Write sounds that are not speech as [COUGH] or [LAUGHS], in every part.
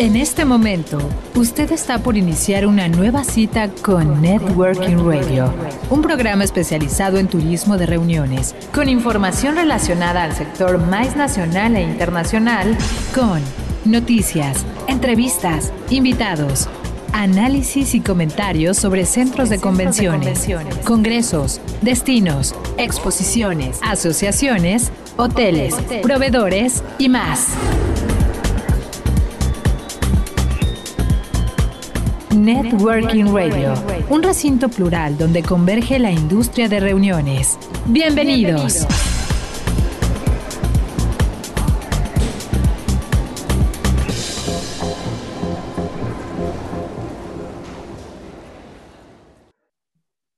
En este momento, usted está por iniciar una nueva cita con Networking Radio, un programa especializado en turismo de reuniones, con información relacionada al sector más nacional e internacional, con noticias, entrevistas, invitados, análisis y comentarios sobre centros de convenciones, congresos, destinos, exposiciones, asociaciones, hoteles, proveedores y más. Networking Radio, un recinto plural donde converge la industria de reuniones. Bienvenidos.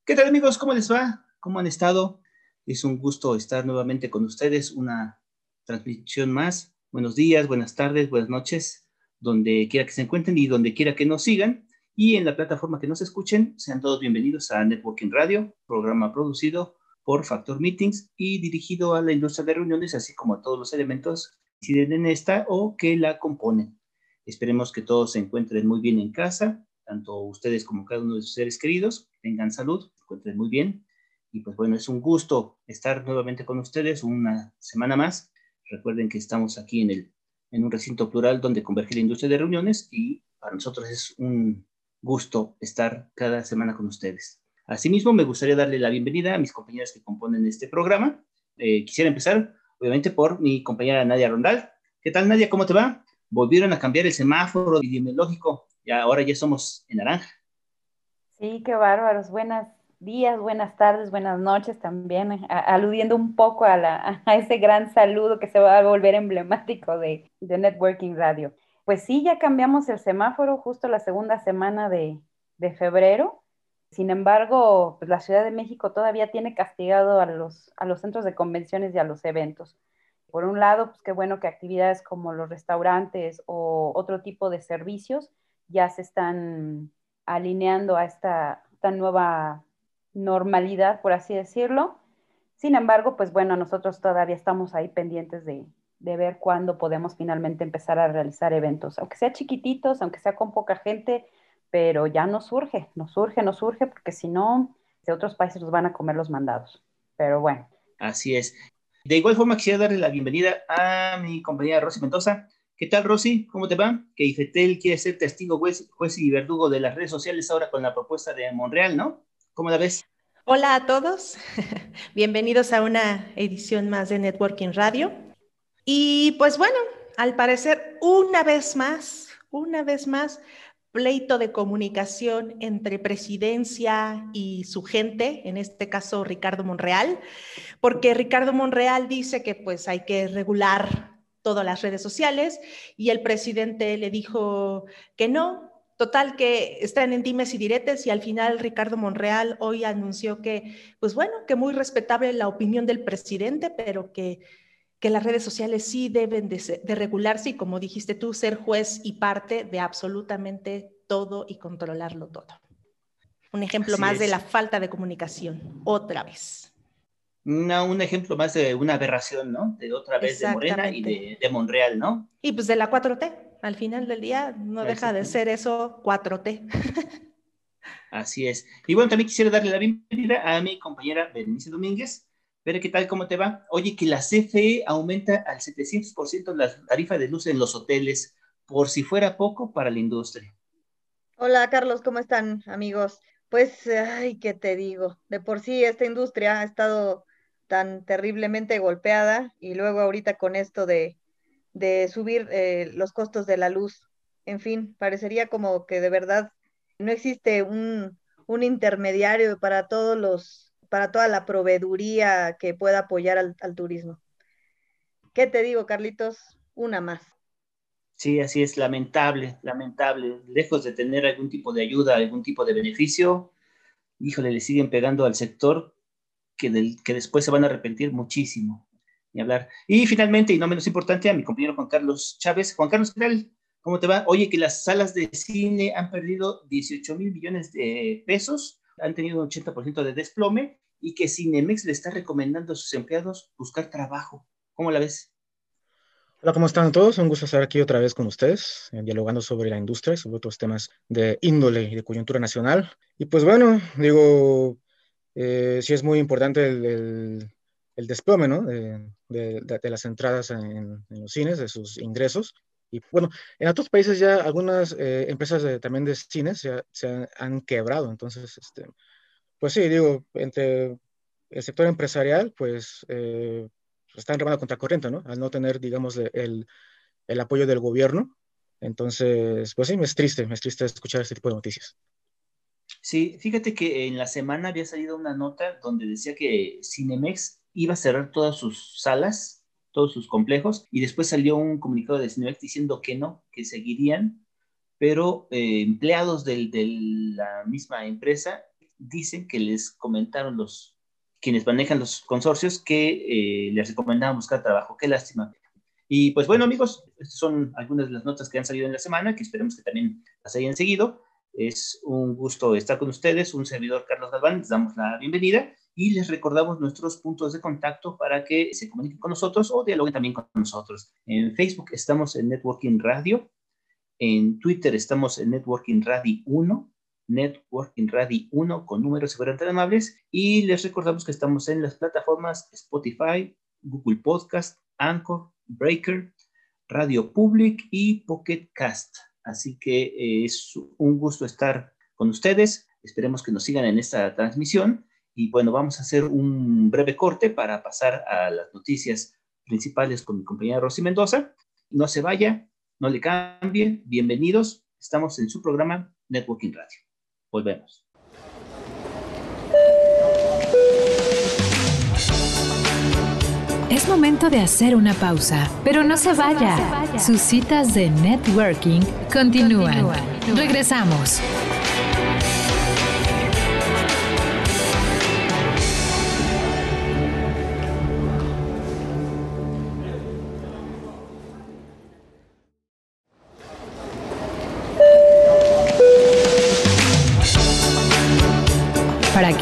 ¿Qué tal amigos? ¿Cómo les va? ¿Cómo han estado? Es un gusto estar nuevamente con ustedes, una transmisión más. Buenos días, buenas tardes, buenas noches, donde quiera que se encuentren y donde quiera que nos sigan. Y en la plataforma que nos escuchen, sean todos bienvenidos a Networking Radio, programa producido por Factor Meetings y dirigido a la industria de reuniones, así como a todos los elementos que inciden en esta o que la componen. Esperemos que todos se encuentren muy bien en casa, tanto ustedes como cada uno de sus seres queridos, tengan salud, se encuentren muy bien. Y pues bueno, es un gusto estar nuevamente con ustedes una semana más. Recuerden que estamos aquí en, el, en un recinto plural donde converge la industria de reuniones y para nosotros es un gusto estar cada semana con ustedes. Asimismo, me gustaría darle la bienvenida a mis compañeras que componen este programa. Eh, quisiera empezar, obviamente, por mi compañera Nadia Rondal. ¿Qué tal, Nadia? ¿Cómo te va? Volvieron a cambiar el semáforo epidemiológico. Ya, ahora ya somos en naranja. Sí, qué bárbaros. Buenos días, buenas tardes, buenas noches también, aludiendo un poco a, la, a, ese gran saludo que se va a volver emblemático de, de Networking Radio. Pues sí, ya cambiamos el semáforo justo la segunda semana de, febrero. Sin embargo, pues la Ciudad de México todavía tiene castigado a los, a los centros de convenciones y a los eventos. Por un lado, pues qué bueno que actividades como los restaurantes o otro tipo de servicios ya se están alineando a esta, esta nueva normalidad, por así decirlo. Sin embargo, pues bueno, nosotros todavía estamos ahí pendientes de, de ver cuándo podemos finalmente empezar a realizar eventos, aunque sea chiquititos, aunque sea con poca gente, pero ya nos surge, nos surge, nos surge, porque si no, de otros países nos van a comer los mandados. Pero bueno. Así es. De igual forma, quisiera darle la bienvenida a mi compañera Rosy Mendoza. ¿Qué tal, Rosy? ¿Cómo te va? Que IFETEL quiere ser testigo, juez, juez y verdugo de las redes sociales ahora con la propuesta de Monreal, ¿no? ¿Cómo la ves? Hola a todos. [LAUGHS] Bienvenidos a una edición más de Networking Radio. Y pues bueno, al parecer, una vez más, una vez más, pleito de comunicación entre presidencia y su gente, en este caso Ricardo Monreal, porque Ricardo Monreal dice que pues hay que regular todas las redes sociales y el presidente le dijo que no. Total, que están en dimes y diretes y al final Ricardo Monreal hoy anunció que, pues bueno, que muy respetable la opinión del presidente, pero que que las redes sociales sí deben de, regularse y, como dijiste tú, ser juez y parte de absolutamente todo y controlarlo todo. Un ejemplo más de la falta de comunicación, otra vez. un ejemplo más de una aberración, ¿no? De otra vez de Morena y de, de, Monreal, ¿no? Y pues de la 4T. Al final del día no deja de ser eso 4T. [LAUGHS] Así es. Y bueno, también quisiera darle la bienvenida a mi compañera Berenice Domínguez, pero ¿qué tal? ¿Cómo te va? Oye, que la CFE aumenta al 700% la tarifa de luz en los hoteles, por si fuera poco para la industria. Hola, Carlos, ¿cómo están, amigos? Pues, ay, ¿qué te digo? De por sí esta industria ha estado tan terriblemente golpeada y luego ahorita con esto de, de subir eh, los costos de la luz. En fin, parecería como que de verdad no existe un, un intermediario para todos los para toda la proveeduría que pueda apoyar al, turismo. ¿Qué te digo, Carlitos? Una más. Sí, así es, lamentable, lamentable. Lejos de tener algún tipo de ayuda, algún tipo de beneficio, híjole, le siguen pegando al sector que, del, que después se van a arrepentir muchísimo. Ni hablar. Y finalmente, y no menos importante, a mi compañero Juan Carlos Chávez. Juan Carlos. ¿Cómo te va? Oye, que las salas de cine han perdido 18 mil millones de pesos, han tenido un 80% de desplome y que Cinemex le está recomendando a sus empleados buscar trabajo. ¿Cómo la ves? Hola, ¿cómo están todos? Un gusto estar aquí otra vez con ustedes, eh, dialogando sobre la industria, sobre otros temas de índole y de coyuntura nacional. Y pues bueno, digo, eh, sí es muy importante el, desplome ¿no? de, las entradas en, los cines, de sus ingresos. Y bueno, en otros países ya algunas eh, empresas también de cines ya, se han, quebrado. Entonces, este, pues sí, digo, entre el sector empresarial, pues eh, están remando contra corriente, ¿no? Al no tener, digamos, el, el apoyo del gobierno. Entonces, pues sí, me es triste, me es triste escuchar este tipo de noticias. Sí, fíjate que en la semana había salido una nota donde decía que Cinemex iba a cerrar todas sus salas, todos sus complejos, y después salió un comunicado de Cinemex diciendo que no, que seguirían, pero eh, empleados de la misma empresa dicen que les comentaron los quienes manejan los consorcios que eh, les recomendaban buscar trabajo. Qué lástima. Y pues bueno, amigos, estas son algunas de las notas que han salido en la semana, que esperemos que también las hayan seguido. Es un gusto estar con ustedes, un servidor Carlos Galván, les damos la bienvenida y les recordamos nuestros puntos de contacto para que se comuniquen con nosotros o dialoguen también con nosotros. En Facebook estamos en Networking Radio, en Twitter estamos en Networking Radio 1, Networking Radio 1 con números fueran tan amables y les recordamos que estamos en las plataformas Spotify, Google Podcast, Anchor, Breaker, Radio Public y Pocket Cast. Así que eh, es un gusto estar con ustedes. Esperemos que nos sigan en esta transmisión. Y bueno, vamos a hacer un breve corte para pasar a las noticias principales con mi compañera Rosy Mendoza. No se vaya, no le cambie. Bienvenidos. Estamos en su programa Networking Radio. Volvemos. Es momento de hacer una pausa, pero no se vaya. Sus citas de networking continúan. Regresamos.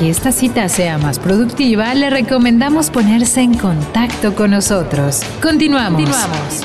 Que esta cita sea más productiva, le recomendamos ponerse en contacto con nosotros. Continuamos. Continuamos.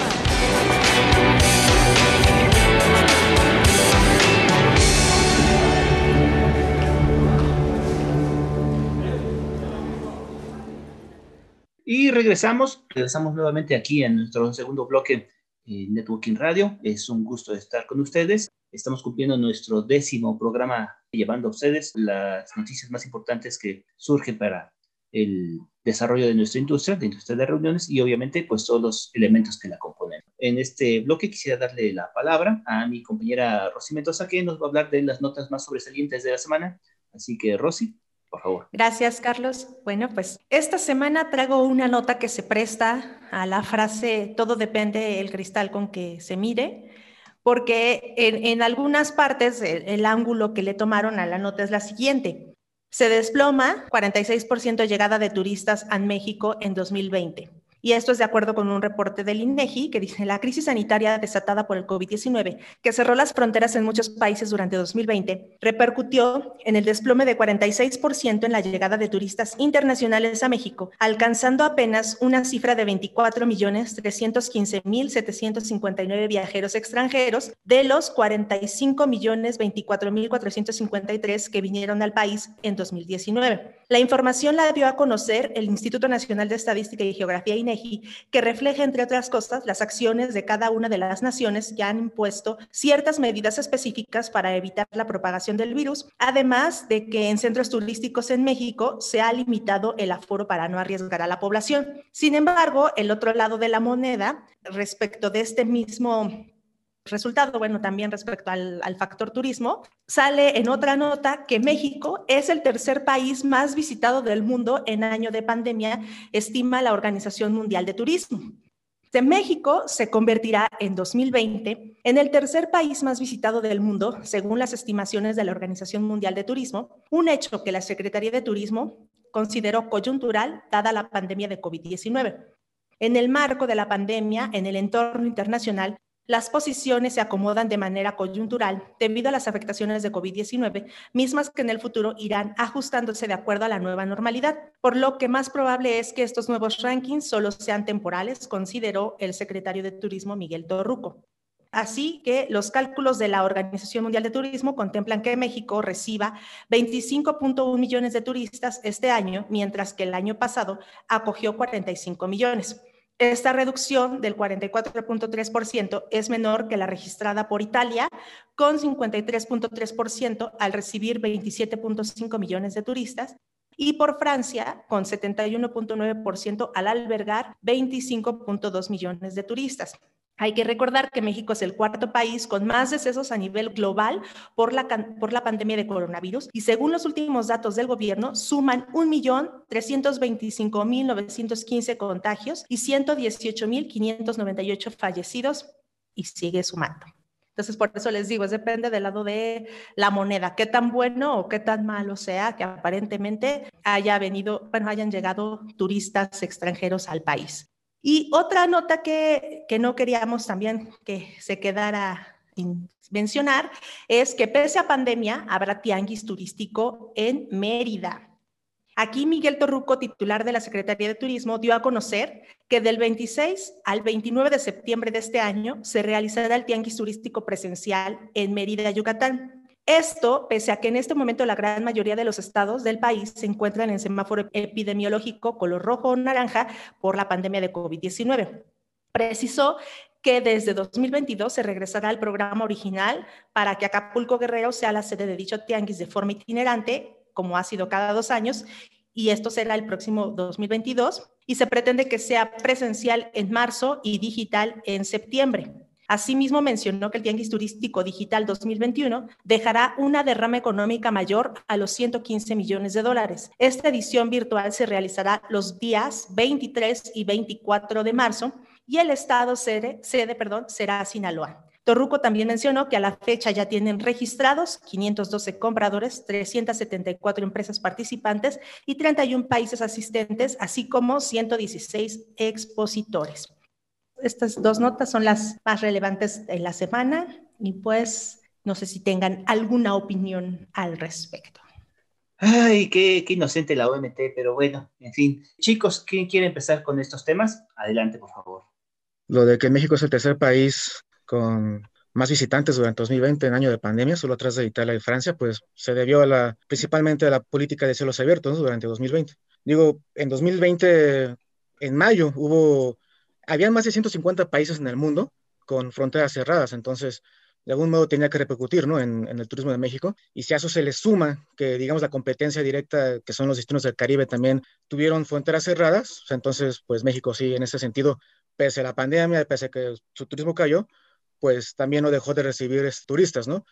Y regresamos, regresamos nuevamente aquí en nuestro segundo bloque Networking Radio. Es un gusto estar con ustedes. Estamos cumpliendo nuestro décimo programa llevando a ustedes las noticias más importantes que surgen para el desarrollo de nuestra industria, de industria de reuniones y obviamente pues todos los elementos que la componen. En este bloque quisiera darle la palabra a mi compañera Rosy Mendoza que nos va a hablar de las notas más sobresalientes de la semana. Así que Rosy, por favor. Gracias, Carlos. Bueno, pues esta semana traigo una nota que se presta a la frase todo depende el cristal con que se mire, porque en, algunas partes el, ángulo que le tomaron a la nota es la siguiente. Se desploma 46% llegada de turistas a México en 2020. Y esto es de acuerdo con un reporte del INEGI que dice la crisis sanitaria desatada por el COVID-19, que cerró las fronteras en muchos países durante 2020, repercutió en el desplome de 46% en la llegada de turistas internacionales a México, alcanzando apenas una cifra de 24.315.759 viajeros extranjeros de los 45.024.453 que vinieron al país en 2019. La información la dio a conocer el Instituto Nacional de Estadística y Geografía INEGI, que refleja, entre otras cosas, las acciones de cada una de las naciones que han impuesto ciertas medidas específicas para evitar la propagación del virus, además de que en centros turísticos en México se ha limitado el aforo para no arriesgar a la población. Sin embargo, el otro lado de la moneda, respecto de este mismo resultado, bueno, también respecto al, factor turismo, sale en otra nota que México es el tercer país más visitado del mundo en año de pandemia, estima la Organización Mundial de Turismo. De México se convertirá en 2020 en el tercer país más visitado del mundo, según las estimaciones de la Organización Mundial de Turismo, un hecho que la Secretaría de Turismo consideró coyuntural dada la pandemia de COVID-19. En el marco de la pandemia, en el entorno internacional, Las posiciones se acomodan de manera coyuntural debido a las afectaciones de COVID-19, mismas que en el futuro irán ajustándose de acuerdo a la nueva normalidad, por lo que más probable es que estos nuevos rankings solo sean temporales, consideró el secretario de Turismo Miguel Torruco. Así que los cálculos de la Organización Mundial de Turismo contemplan que México reciba 25.1 millones de turistas este año, mientras que el año pasado acogió 45 millones. Esta reducción del 44.3% es menor que la registrada por Italia, con 53.3% al recibir 27.5 millones de turistas, y por Francia, con 71.9% al albergar 25.2 millones de turistas. Hay que recordar que México es el cuarto país con más decesos a nivel global por la, por la pandemia de coronavirus y según los últimos datos del gobierno suman 1.325.915 contagios y 118.598 fallecidos y sigue sumando. Entonces, por eso les digo, es depende del lado de la moneda, qué tan bueno o qué tan malo sea que aparentemente haya venido, bueno, hayan llegado turistas extranjeros al país. Y otra nota que, que no queríamos también que se quedara mencionar es que pese a pandemia habrá tianguis turístico en Mérida. Aquí Miguel Torruco, titular de la Secretaría de Turismo, dio a conocer que del 26 al 29 de septiembre de este año se realizará el tianguis turístico presencial en Mérida, Yucatán. Esto, pese a que en este momento la gran mayoría de los estados del país se encuentran en semáforo epidemiológico color rojo o naranja por la pandemia de COVID-19. Precisó que desde 2022 se regresará al programa original para que Acapulco Guerrero sea la sede de dicho tianguis de forma itinerante, como ha sido cada dos años, y esto será el próximo 2022, y se pretende que sea presencial en marzo y digital en septiembre. Asimismo, mencionó que el Tianguis Turístico Digital 2021 dejará una derrama económica mayor a los 115 millones de dólares. Esta edición virtual se realizará los días 23 y 24 de marzo y el estado sede, será Sinaloa. Torruco también mencionó que a la fecha ya tienen registrados 512 compradores, 374 empresas participantes y 31 países asistentes, así como 116 expositores. Estas dos notas son las más relevantes de la semana y pues no sé si tengan alguna opinión al respecto. Ay, qué, qué, inocente la OMT, pero bueno, en fin. Chicos, ¿quién quiere empezar con estos temas? Adelante, por favor. Lo de que México es el tercer país con más visitantes durante 2020 en año de pandemia, solo atrás de Italia y Francia, pues se debió a la, principalmente a la política de cielos abiertos durante 2020. Digo, en 2020, en mayo, hubo había más de 150 países en el mundo con fronteras cerradas, entonces de algún modo tenía que repercutir ¿no? en, el turismo de México. Y si a eso se le suma que, digamos, la competencia directa, que son los destinos del Caribe, también tuvieron fronteras cerradas, entonces, pues México sí, en ese sentido, pese a la pandemia, pese a que su turismo cayó, pues también no dejó de recibir turistas, ¿no?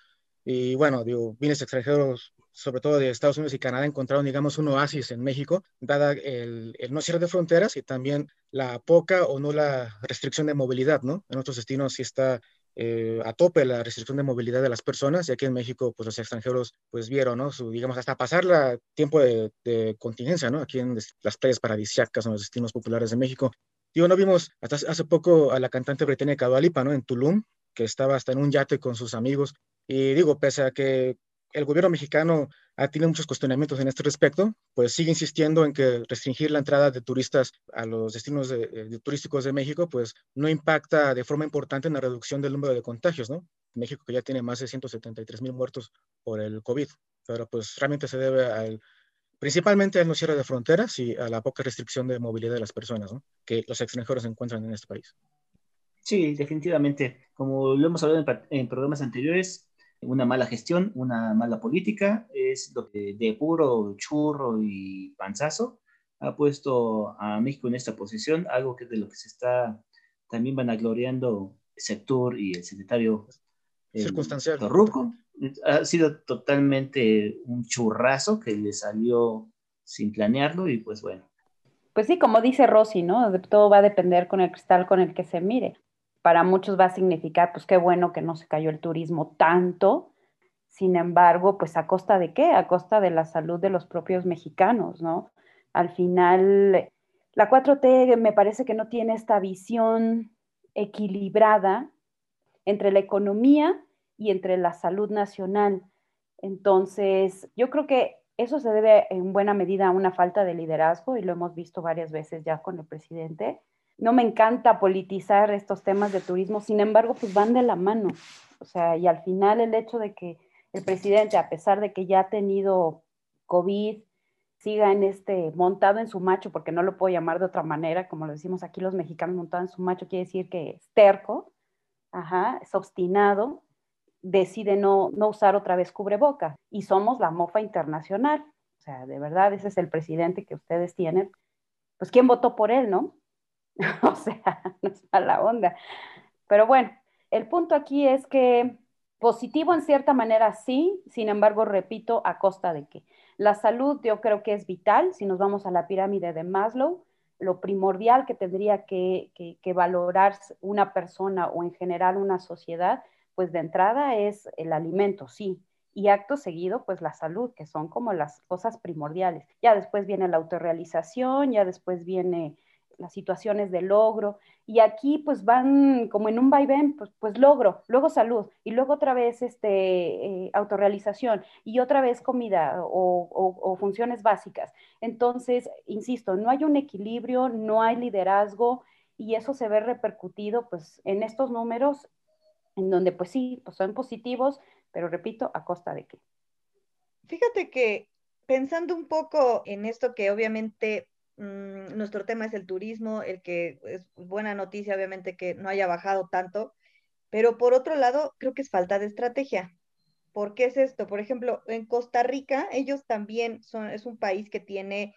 Y bueno, digo, extranjeros sobre todo de Estados Unidos y Canadá, encontraron, digamos, un oasis en México, dada el, no cierre de fronteras y también la poca o no la restricción de movilidad, ¿no? En otros destinos sí está eh, a tope la restricción de movilidad de las personas, y aquí en México, pues los extranjeros, pues vieron, ¿no? Su, digamos, hasta pasar la tiempo de, contingencia, ¿no? Aquí en las playas paradisíacas, en los destinos populares de México. Digo, no vimos hasta hace poco a la cantante británica Dua Lipa, ¿no? En Tulum, que estaba hasta en un yate con sus amigos. Y digo, pese a que el gobierno mexicano ha tenido muchos cuestionamientos en este respecto, pues sigue insistiendo en que restringir la entrada de turistas a los destinos turísticos de México, pues no impacta de forma importante en la reducción del número de contagios, ¿no? México que ya tiene más de 173 mil muertos por el COVID, pero pues realmente se debe al, principalmente al no cierre de fronteras y a la poca restricción de movilidad de las personas, ¿no? Que los extranjeros encuentran en este país. Sí, definitivamente. Como lo hemos hablado en programas anteriores, una mala gestión, una mala política, es lo que de puro churro y panzazo ha puesto a México en esta posición, algo que de lo que se está también vanagloriando el sector y el secretario circunstancial. Torruco. Ha sido totalmente un churrazo que le salió sin planearlo y pues bueno. Pues sí, como dice Rosy, ¿no? Todo va a depender con el cristal con el que se mire para muchos va a significar, pues qué bueno que no se cayó el turismo tanto. Sin embargo, pues a costa de qué? A costa de la salud de los propios mexicanos, ¿no? Al final, la 4T me parece que no tiene esta visión equilibrada entre la economía y entre la salud nacional. Entonces, yo creo que eso se debe en buena medida a una falta de liderazgo y lo hemos visto varias veces ya con el presidente. No me encanta politizar estos temas de turismo, sin embargo, pues van de la mano. O sea, y al final el hecho de que el presidente, a pesar de que ya ha tenido COVID, siga en este montado en su macho, porque no lo puedo llamar de otra manera, como lo decimos aquí los mexicanos, montado en su macho quiere decir que es terco, ajá, es obstinado, decide no, no usar otra vez cubreboca y somos la mofa internacional. O sea, de verdad, ese es el presidente que ustedes tienen. Pues, ¿quién votó por él, no? [LAUGHS] o sea, [LAUGHS] no es mala onda. Pero bueno, el punto aquí es que positivo en cierta manera sí, sin embargo, repito, a costa de qué. La salud yo creo que es vital, si nos vamos a la pirámide de Maslow, lo primordial que tendría que, que, que valorar una persona o en general una sociedad pues de entrada es el alimento, sí, y acto seguido, pues la salud, que son como las cosas primordiales. Ya después viene la autorrealización, ya después viene las situaciones de logro, y aquí pues van como en un vaivén, pues, pues logro, luego salud, y luego otra vez este, eh, autorrealización, y otra vez comida o, o funciones básicas. Entonces, insisto, no hay un equilibrio, no hay liderazgo, y eso se ve repercutido pues en estos números en donde pues sí, pues son positivos, pero repito, a costa de qué. Fíjate que pensando un poco en esto que obviamente mmm, nuestro tema es el turismo, el que es buena noticia obviamente que no haya bajado tanto, pero por otro lado creo que es falta de estrategia. ¿Por qué es esto? Por ejemplo, en Costa Rica, ellos también son, es un país que tiene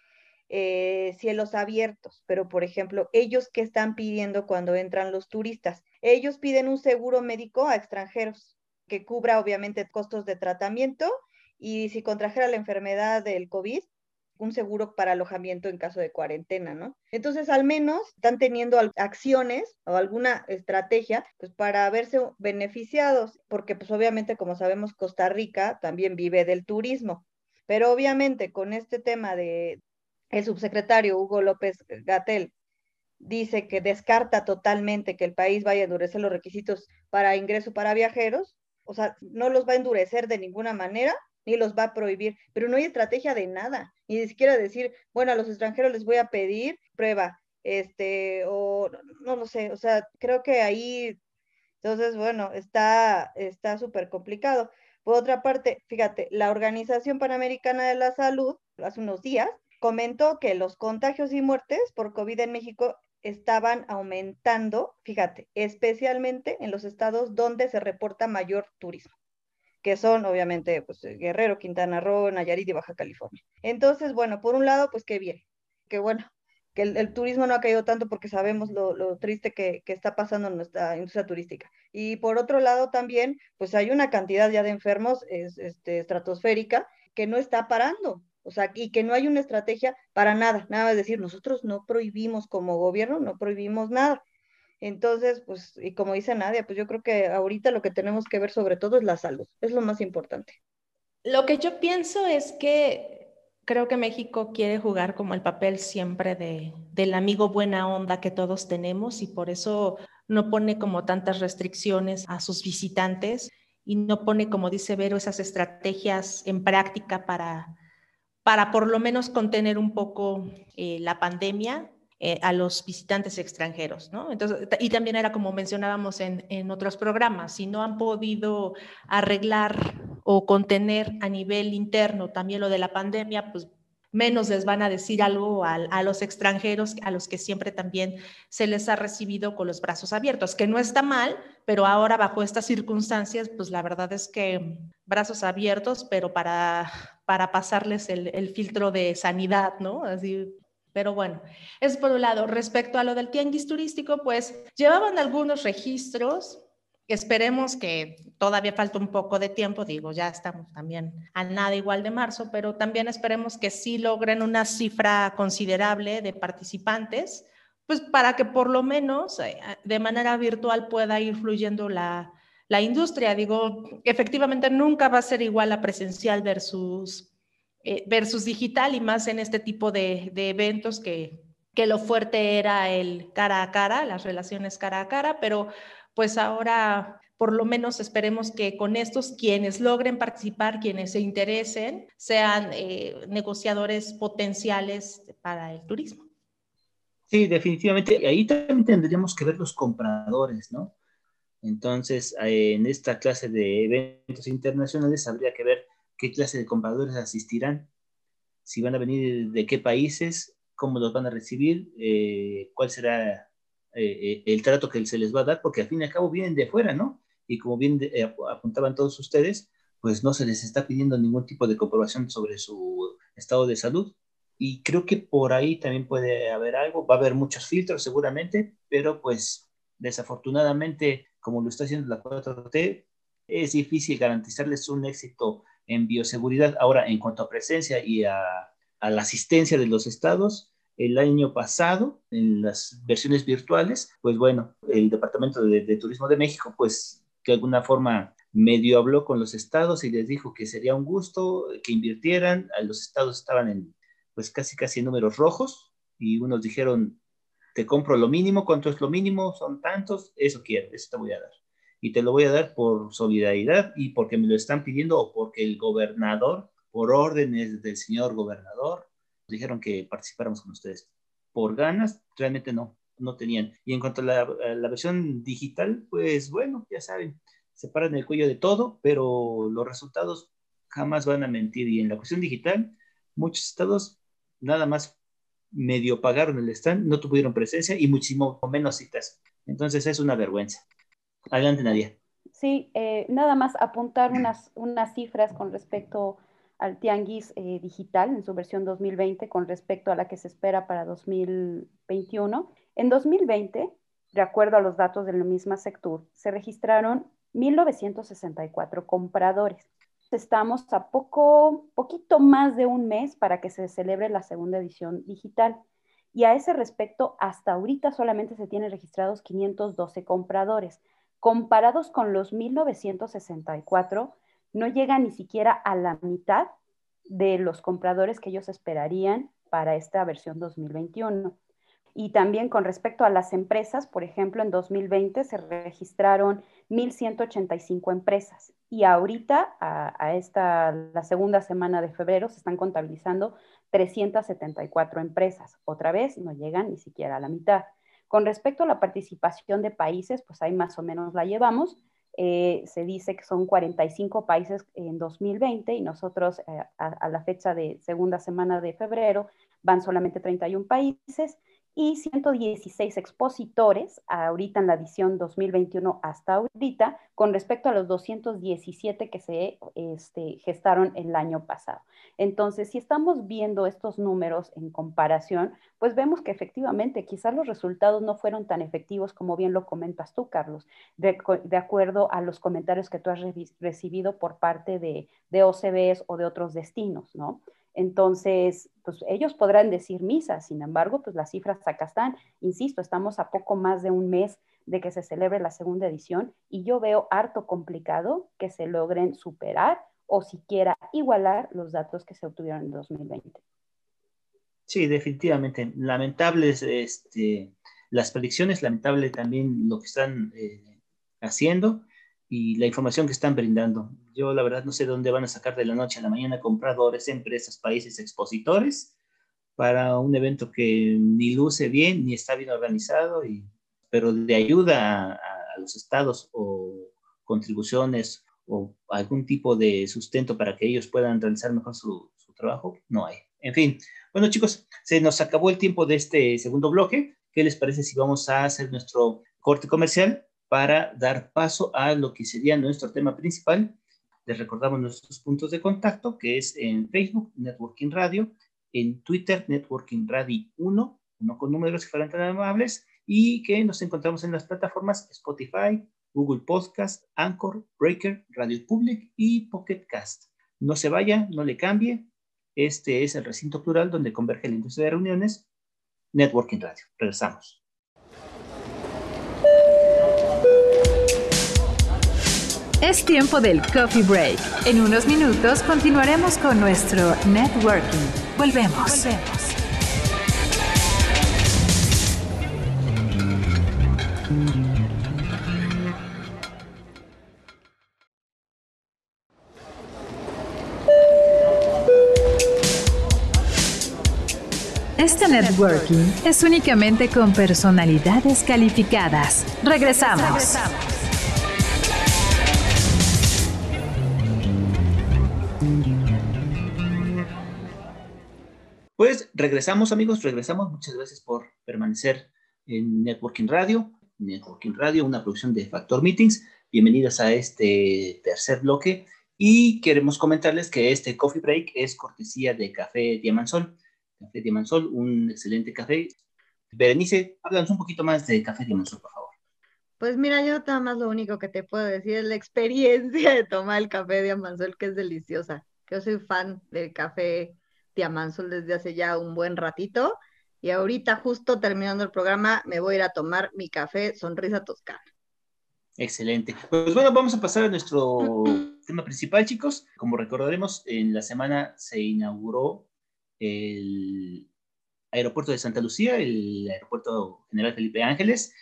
eh, cielos abiertos, pero por ejemplo, ellos que están pidiendo cuando entran los turistas, ellos piden un seguro médico a extranjeros que cubra obviamente costos de tratamiento y si contrajera la enfermedad del COVID, un seguro para alojamiento en caso de cuarentena, ¿no? Entonces, al menos están teniendo acciones o alguna estrategia, pues para verse beneficiados, porque pues obviamente, como sabemos, Costa Rica también vive del turismo, pero obviamente con este tema de, el subsecretario Hugo López Gatel dice que descarta totalmente que el país vaya a endurecer los requisitos para ingreso para viajeros, o sea, no los va a endurecer de ninguna manera, ni los va a prohibir, pero no hay estrategia de nada, ni siquiera decir, bueno, a los extranjeros les voy a pedir prueba, este, o no lo sé, o sea, creo que ahí, entonces, bueno, está súper complicado. Por otra parte, fíjate, la Organización Panamericana de la Salud, hace unos días, comentó que los contagios y muertes por COVID en México estaban aumentando, fíjate, especialmente en los estados donde se reporta mayor turismo, que son obviamente pues, Guerrero, Quintana Roo, Nayarit y Baja California. Entonces, bueno, por un lado, pues qué bien, qué bueno, que el, turismo no ha caído tanto porque sabemos lo, triste que, que, está pasando en nuestra industria turística. Y por otro lado también, pues hay una cantidad ya de enfermos es, este, estratosférica que no está parando. O sea, y que no hay una estrategia para nada, nada es decir, nosotros no prohibimos como gobierno, no prohibimos nada. Entonces, pues, y como dice Nadia, pues yo creo que ahorita lo que tenemos que ver sobre todo es la salud, es lo más importante. Lo que yo pienso es que creo que México quiere jugar como el papel siempre de, del amigo buena onda que todos tenemos y por eso no pone como tantas restricciones a sus visitantes y no pone, como dice Vero, esas estrategias en práctica para para por lo menos contener un poco eh, la pandemia eh, a los visitantes extranjeros, ¿no? Entonces, y también era como mencionábamos en, en, otros programas, si no han podido arreglar o contener a nivel interno también lo de la pandemia, pues menos les van a decir algo a, a, los extranjeros, a los que siempre también se les ha recibido con los brazos abiertos, que no está mal, pero ahora bajo estas circunstancias, pues la verdad es que brazos abiertos, pero para para pasarles el, el filtro de sanidad, ¿no? Así, pero bueno, es por un lado. Respecto a lo del tianguis turístico, pues llevaban algunos registros. Esperemos que todavía falta un poco de tiempo, digo, ya estamos también a nada igual de marzo, pero también esperemos que sí logren una cifra considerable de participantes, pues para que por lo menos eh, de manera virtual pueda ir fluyendo la, la industria. Digo, efectivamente nunca va a ser igual la presencial versus, eh, versus digital y más en este tipo de, eventos que, que lo fuerte era el cara a cara, las relaciones cara a cara, pero pues ahora por lo menos esperemos que con estos quienes logren participar, quienes se interesen, sean eh, negociadores potenciales para el turismo. Sí, definitivamente. Ahí también tendríamos que ver los compradores, ¿no? Entonces, eh, en esta clase de eventos internacionales habría que ver qué clase de compradores asistirán, si van a venir de qué países, cómo los van a recibir, eh, cuál será eh, el trato que se les va a dar, porque al fin y al cabo vienen de fuera, ¿no? Y como bien apuntaban todos ustedes, pues no se les está pidiendo ningún tipo de comprobación sobre su estado de salud. Y creo que por ahí también puede haber algo, va a haber muchos filtros seguramente, pero pues desafortunadamente como lo está haciendo la 4T, es difícil garantizarles un éxito en bioseguridad. Ahora, en cuanto a presencia y a, la asistencia de los estados, el año pasado, en las versiones virtuales, pues bueno, el Departamento de, Turismo de México, pues de alguna forma medio habló con los estados y les dijo que sería un gusto que invirtieran. Los estados estaban en, pues casi casi en números rojos y unos dijeron, te compro lo mínimo, ¿cuánto es lo mínimo? Son tantos, eso quiero, eso te voy a dar. Y te lo voy a dar por solidaridad y porque me lo están pidiendo o porque el gobernador, por órdenes del señor gobernador, dijeron que participáramos con ustedes. Por ganas, realmente no, no tenían. Y en cuanto a la, a la versión digital, pues bueno, ya saben, se paran el cuello de todo, pero los resultados jamás van a mentir. Y en la cuestión digital, muchos estados nada más medio pagaron el stand, no tuvieron presencia y muchísimo menos citas. Entonces es una vergüenza. Adelante, Nadia. Sí, eh, nada más apuntar unas, unas cifras con respecto al Tianguis eh, digital en su versión 2020 con respecto a la que se espera para 2021. En 2020, de acuerdo a los datos del mismo sector, se registraron 1.964 compradores estamos a poco, poquito más de un mes para que se celebre la segunda edición digital. Y a ese respecto, hasta ahorita solamente se tienen registrados 512 compradores. Comparados con los 1964, no llega ni siquiera a la mitad de los compradores que ellos esperarían para esta versión 2021. Y también con respecto a las empresas, por ejemplo, en 2020 se registraron 1.185 empresas y ahorita, a, esta, la segunda semana de febrero, se están contabilizando 374 empresas. Otra vez, no llegan ni siquiera a la mitad. Con respecto a la participación de países, pues ahí más o menos la llevamos. Eh, se dice que son 45 países en 2020 y nosotros eh, a, la fecha de segunda semana de febrero van solamente 31 países y 116 expositores ahorita en la edición 2021 hasta ahorita con respecto a los 217 que se este, gestaron el año pasado. Entonces, si estamos viendo estos números en comparación, pues vemos que efectivamente quizás los resultados no fueron tan efectivos como bien lo comentas tú, Carlos, de, acuerdo a los comentarios que tú has recibido por parte de, de OCBs o de otros destinos, ¿no? Entonces, pues ellos podrán decir misa, sin embargo, pues las cifras acá están. Insisto, estamos a poco más de un mes de que se celebre la segunda edición y yo veo harto complicado que se logren superar o siquiera igualar los datos que se obtuvieron en 2020. Sí, definitivamente. Lamentables este, las predicciones, lamentable también lo que están eh, haciendo y la información que están brindando. Yo la verdad no sé dónde van a sacar de la noche a la mañana compradores, empresas, países, expositores para un evento que ni luce bien ni está bien organizado, y, pero de ayuda a, los estados o contribuciones o algún tipo de sustento para que ellos puedan realizar mejor su, su trabajo, no hay. En fin, bueno chicos, se nos acabó el tiempo de este segundo bloque. ¿Qué les parece si vamos a hacer nuestro corte comercial? Para dar paso a lo que sería nuestro tema principal. Les recordamos nuestros puntos de contacto, que es en Facebook, Networking Radio, en Twitter, Networking Radio 1, uno con números que fueran tan amables, y que nos encontramos en las plataformas Spotify, Google Podcast, Anchor, Breaker, Radio Public y Pocket Cast. No se vaya, no le cambie. Este es el recinto plural donde converge la industria de reuniones, Networking Radio. Regresamos. Es tiempo del coffee break. En unos minutos continuaremos con nuestro networking. Volvemos. Volvemos. Este networking es únicamente con personalidades calificadas. Regresamos. Regresamos. Regresamos amigos, regresamos. Muchas gracias por permanecer en Networking Radio. Networking Radio, una producción de Factor Meetings. Bienvenidos a este tercer bloque y queremos comentarles que este coffee break es cortesía de Café Diamansol. Café Diamansol, un excelente café. Berenice, háblanos un poquito más de Café Diamansol, por favor. Pues mira, yo nada más lo único que te puedo decir es la experiencia de tomar el café Diamansol, que es deliciosa. Yo soy fan del café Diamansol desde hace ya un buen ratito. Y ahorita, justo terminando el programa, me voy a ir a tomar mi café Sonrisa Toscana. Excelente. Pues bueno, vamos a pasar a nuestro [CLEARS THROAT] tema principal, chicos. Como recordaremos, en la semana se inauguró el aeropuerto de Santa Lucía, el aeropuerto General Felipe Ángeles,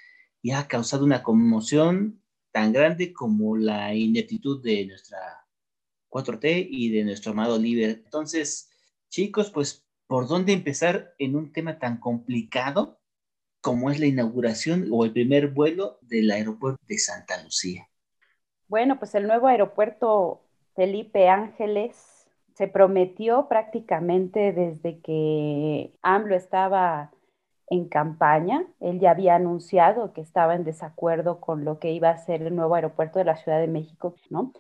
y ha causado una conmoción tan grande como la ineptitud de nuestra 4T y de nuestro amado líder. Entonces, chicos, pues, ¿por dónde empezar en un tema tan complicado como es la inauguración o el primer vuelo del aeropuerto de Santa Lucía. Bueno, pues el nuevo aeropuerto Felipe Ángeles se prometió prácticamente desde que AMLO estaba en campaña. Él ya había anunciado que estaba en desacuerdo con lo que iba a ser el nuevo aeropuerto de la Ciudad de México, ¿no?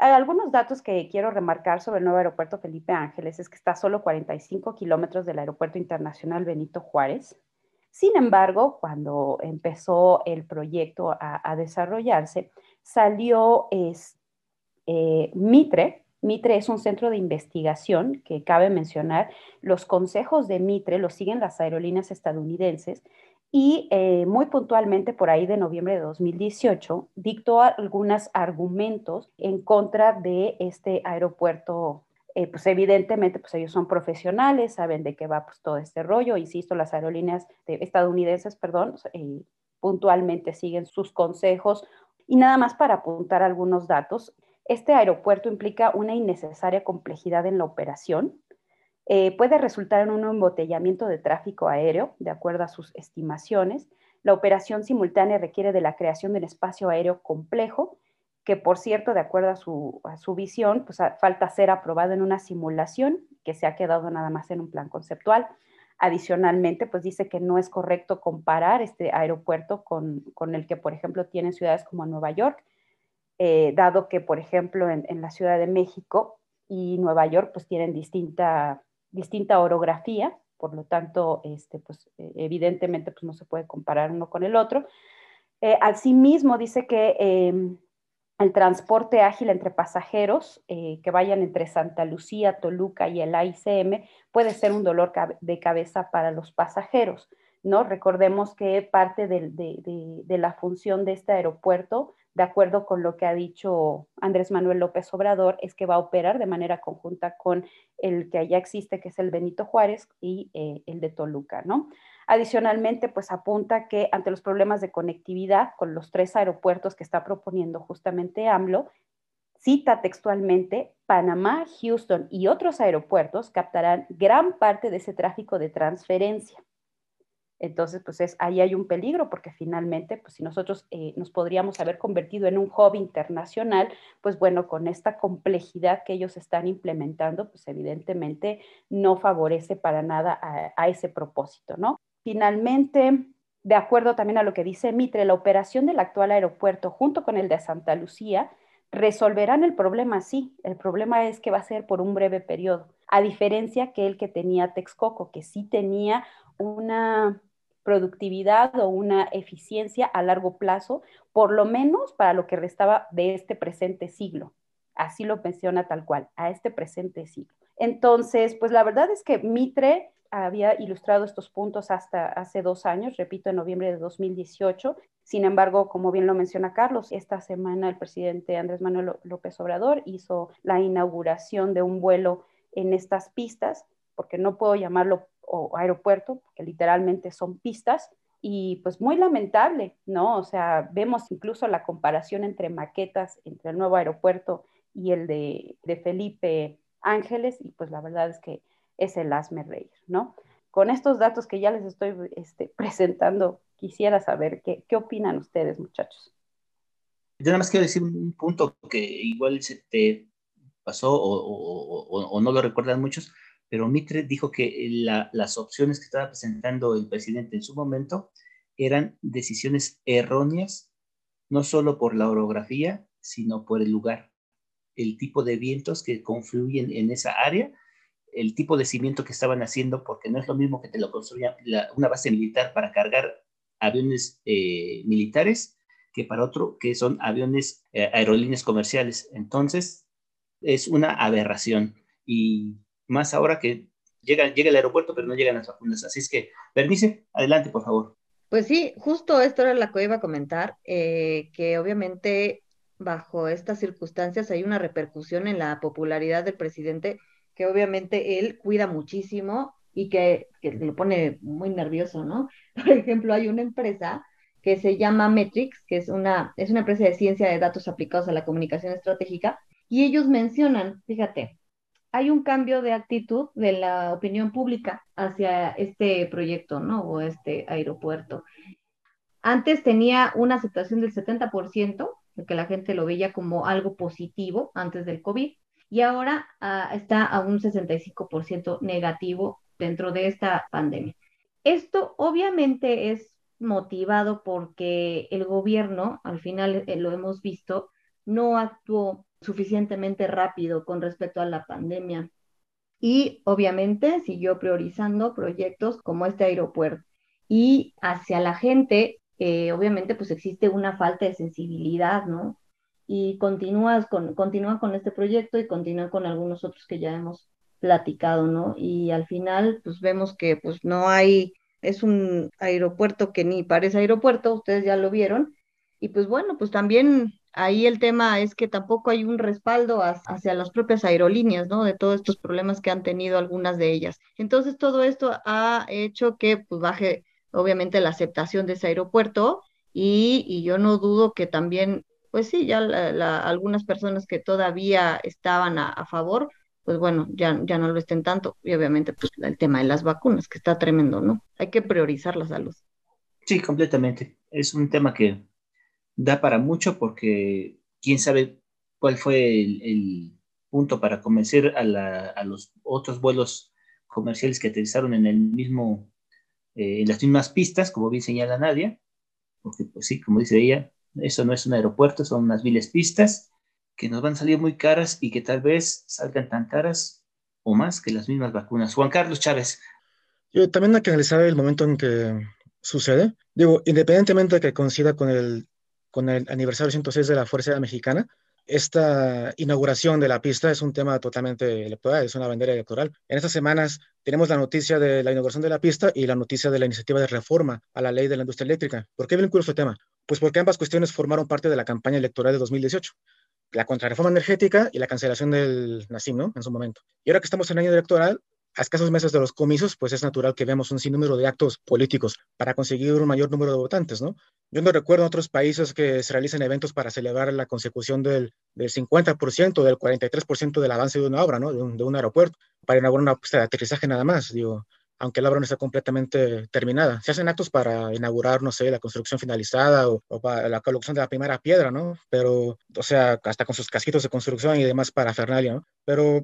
Algunos datos que quiero remarcar sobre el nuevo aeropuerto Felipe Ángeles es que está a solo 45 kilómetros del Aeropuerto Internacional Benito Juárez, sin embargo, cuando empezó el proyecto a, desarrollarse, salió eh, Mitre. Mitre es un centro de investigación que cabe mencionar. Los consejos de Mitre los siguen las aerolíneas estadounidenses y eh, muy puntualmente por ahí de noviembre de 2018 dictó algunos argumentos en contra de este aeropuerto eh, pues evidentemente pues ellos son profesionales, saben de qué va pues todo este rollo, insisto, las aerolíneas estadounidenses, perdón, puntualmente siguen sus consejos. Y nada más para apuntar algunos datos, este aeropuerto implica una innecesaria complejidad en la operación, eh, puede resultar en un embotellamiento de tráfico aéreo, de acuerdo a sus estimaciones. La operación simultánea requiere de la creación de un espacio aéreo complejo que por cierto, de acuerdo a su, visión, pues falta ser aprobado en una simulación que se ha quedado nada más en un plan conceptual. Adicionalmente, pues dice que no es correcto comparar este aeropuerto con, el que, por ejemplo, tienen ciudades como Nueva York, eh, dado que, por ejemplo, en, la Ciudad de México y Nueva York, pues tienen distinta, distinta orografía, por lo tanto, este, pues, e, evidentemente, pues no se puede comparar uno con el otro. Eh, asimismo, dice que em, el transporte ágil entre pasajeros eh, que vayan entre Santa Lucía, Toluca y el AICM puede ser un dolor de cabeza para los pasajeros. ¿no? Recordemos que parte de, la función de este aeropuerto, de acuerdo con lo que ha dicho Andrés Manuel López Obrador, es que va a operar de manera conjunta con el que allá existe, que es el Benito Juárez, y eh, el de Toluca. ¿no? Adicionalmente, pues apunta que ante los problemas de conectividad con los tres aeropuertos que está proponiendo justamente AMLO, cita textualmente, Panamá, Houston y otros aeropuertos captarán gran parte de ese tráfico de transferencia. Entonces, pues es, ahí hay un peligro porque finalmente, pues si nosotros eh, nos podríamos haber convertido en un hub internacional, pues bueno, con esta complejidad que ellos están implementando, pues evidentemente no favorece para nada a, a ese propósito, ¿no? Finalmente, de acuerdo también a lo que dice Mitre, la operación del actual aeropuerto junto con el de Santa Lucía resolverán el problema, sí. El problema es que va a ser por un breve periodo, a diferencia que el que tenía Texcoco, que sí tenía una productividad o una eficiencia a largo plazo, por lo menos para lo que restaba de este presente siglo. Así lo menciona tal cual, a este presente siglo. Entonces, pues la verdad es que Mitre había ilustrado estos puntos hasta hace dos años, repito, en noviembre de 2018. Sin embargo, como bien lo menciona Carlos, esta semana el presidente Andrés Manuel López Obrador hizo la inauguración de un vuelo en estas pistas, porque no puedo llamarlo aeropuerto, porque literalmente son pistas, y pues muy lamentable, ¿no? O sea, vemos incluso la comparación entre maquetas entre el nuevo aeropuerto y el de, de Felipe Ángeles, y pues la verdad es que es el hazme reír, ¿no? con estos datos que ya les estoy este, presentando, quisiera saber qué, qué opinan ustedes, muchachos. Yo nada más quiero decir un punto que igual se te pasó o, o, no lo recuerdan muchos, pero Mitre dijo que las opciones que estaba presentando el presidente en su momento eran decisiones erróneas, no solo por la orografía, sino por el lugar, el tipo de vientos que confluyen en esa área, el tipo de cimiento que estaban haciendo, porque no es lo mismo que te lo construya una base militar para cargar aviones eh, militares que para otro que son aviones eh, aerolíneas comerciales. Entonces, es una aberración. Y más ahora que llega, llega el aeropuerto, pero no llegan las vacunas. Así es que, permise, adelante, por favor. Pues sí, justo esto era lo que iba a comentar, eh, que obviamente bajo estas circunstancias hay una repercusión en la popularidad del presidente, que obviamente él cuida muchísimo y que, que lo pone muy nervioso, ¿no? [LAUGHS] Por ejemplo, hay una empresa que se llama Metrix, que es una, es una empresa de ciencia de datos aplicados a la comunicación estratégica, y ellos mencionan, fíjate, hay un cambio de actitud de la opinión pública hacia este proyecto, ¿no? O este aeropuerto. Antes tenía una aceptación del 70%, de que la gente lo veía como algo positivo antes del COVID, y ahora ah, está a un 65% negativo dentro de esta pandemia. Esto obviamente es motivado porque el gobierno, al final eh, lo hemos visto, no actuó suficientemente rápido con respecto a la pandemia. Y obviamente siguió priorizando proyectos como este aeropuerto. Y hacia la gente, eh, obviamente, pues existe una falta de sensibilidad, ¿no? Y continúas con, continúa con este proyecto y continúa con algunos otros que ya hemos platicado, ¿no? Y al final, pues vemos que pues no hay, es un aeropuerto que ni parece aeropuerto, ustedes ya lo vieron. Y pues bueno, pues también ahí el tema es que tampoco hay un respaldo hacia las propias aerolíneas, ¿no? De todos estos problemas que han tenido algunas de ellas. Entonces, todo esto ha hecho que pues, baje, obviamente, la aceptación de ese aeropuerto y, yo no dudo que también, pues sí, ya algunas personas que todavía estaban a, favor, pues bueno, ya, ya no lo estén tanto. Y obviamente, pues el tema de las vacunas, que está tremendo, ¿no? Hay que priorizar la salud. Sí, completamente. Es un tema que da para mucho porque quién sabe cuál fue el, punto para convencer a, los otros vuelos comerciales que aterrizaron en el mismo, eh, en las mismas pistas, como bien señala Nadia, porque pues sí, como dice ella, eso no es un aeropuerto, son unas viles pistas que nos van a salir muy caras y que tal vez salgan tan caras o más que las mismas vacunas. Juan Carlos Chávez. Yo también hay que analizar el momento en que sucede. Digo, independientemente de que coincida con el con el aniversario 106 de la Fuerza Mexicana. Esta inauguración de la pista es un tema totalmente electoral, es una bandera electoral. En estas semanas tenemos la noticia de la inauguración de la pista y la noticia de la iniciativa de reforma a la ley de la industria eléctrica. ¿Por qué vinculo este tema? Pues porque ambas cuestiones formaron parte de la campaña electoral de 2018 la contrarreforma energética y la cancelación del NACIM, ¿no? En su momento. Y ahora que estamos en el año electoral, a escasos meses de los comicios, pues es natural que veamos un sinnúmero de actos políticos para conseguir un mayor número de votantes, ¿no? Yo no recuerdo en otros países que se realicen eventos para celebrar la consecución del, del 50%, del 43% del avance de una obra, ¿no? De un, de un aeropuerto, para inaugurar una pista de aterrizaje nada más, digo, aunque la obra no está completamente terminada. Se hacen actos para inaugurar, no sé, la construcción finalizada o, o, para la colocación de la primera piedra, ¿no? Pero, o sea, hasta con sus casquitos de construcción y demás para Fernalia, ¿no? Pero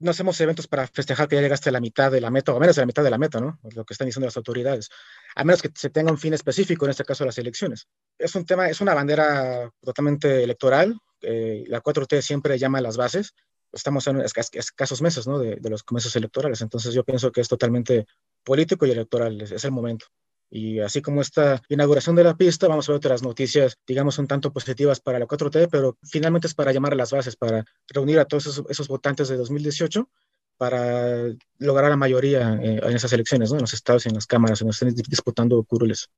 no hacemos eventos para festejar que ya llegaste a la mitad de la meta, o menos de la mitad de la meta, ¿no? Lo que están diciendo las autoridades. A menos que se tenga un fin específico, en este caso las elecciones. Es un tema, es una bandera totalmente electoral. la 4T siempre llama a las bases. Estamos en escasos meses, ¿no? De, los comienzos electorales. Entonces yo pienso que es totalmente político y electoral. es el momento. Y así como esta inauguración de la pista, vamos a ver otras noticias, digamos, un tanto positivas para la 4T, pero finalmente es para llamar a las bases, para reunir a todos esos, votantes de 2018 para lograr la mayoría eh, en esas elecciones, ¿no? en los estados y en las cámaras, en los están disputando curules.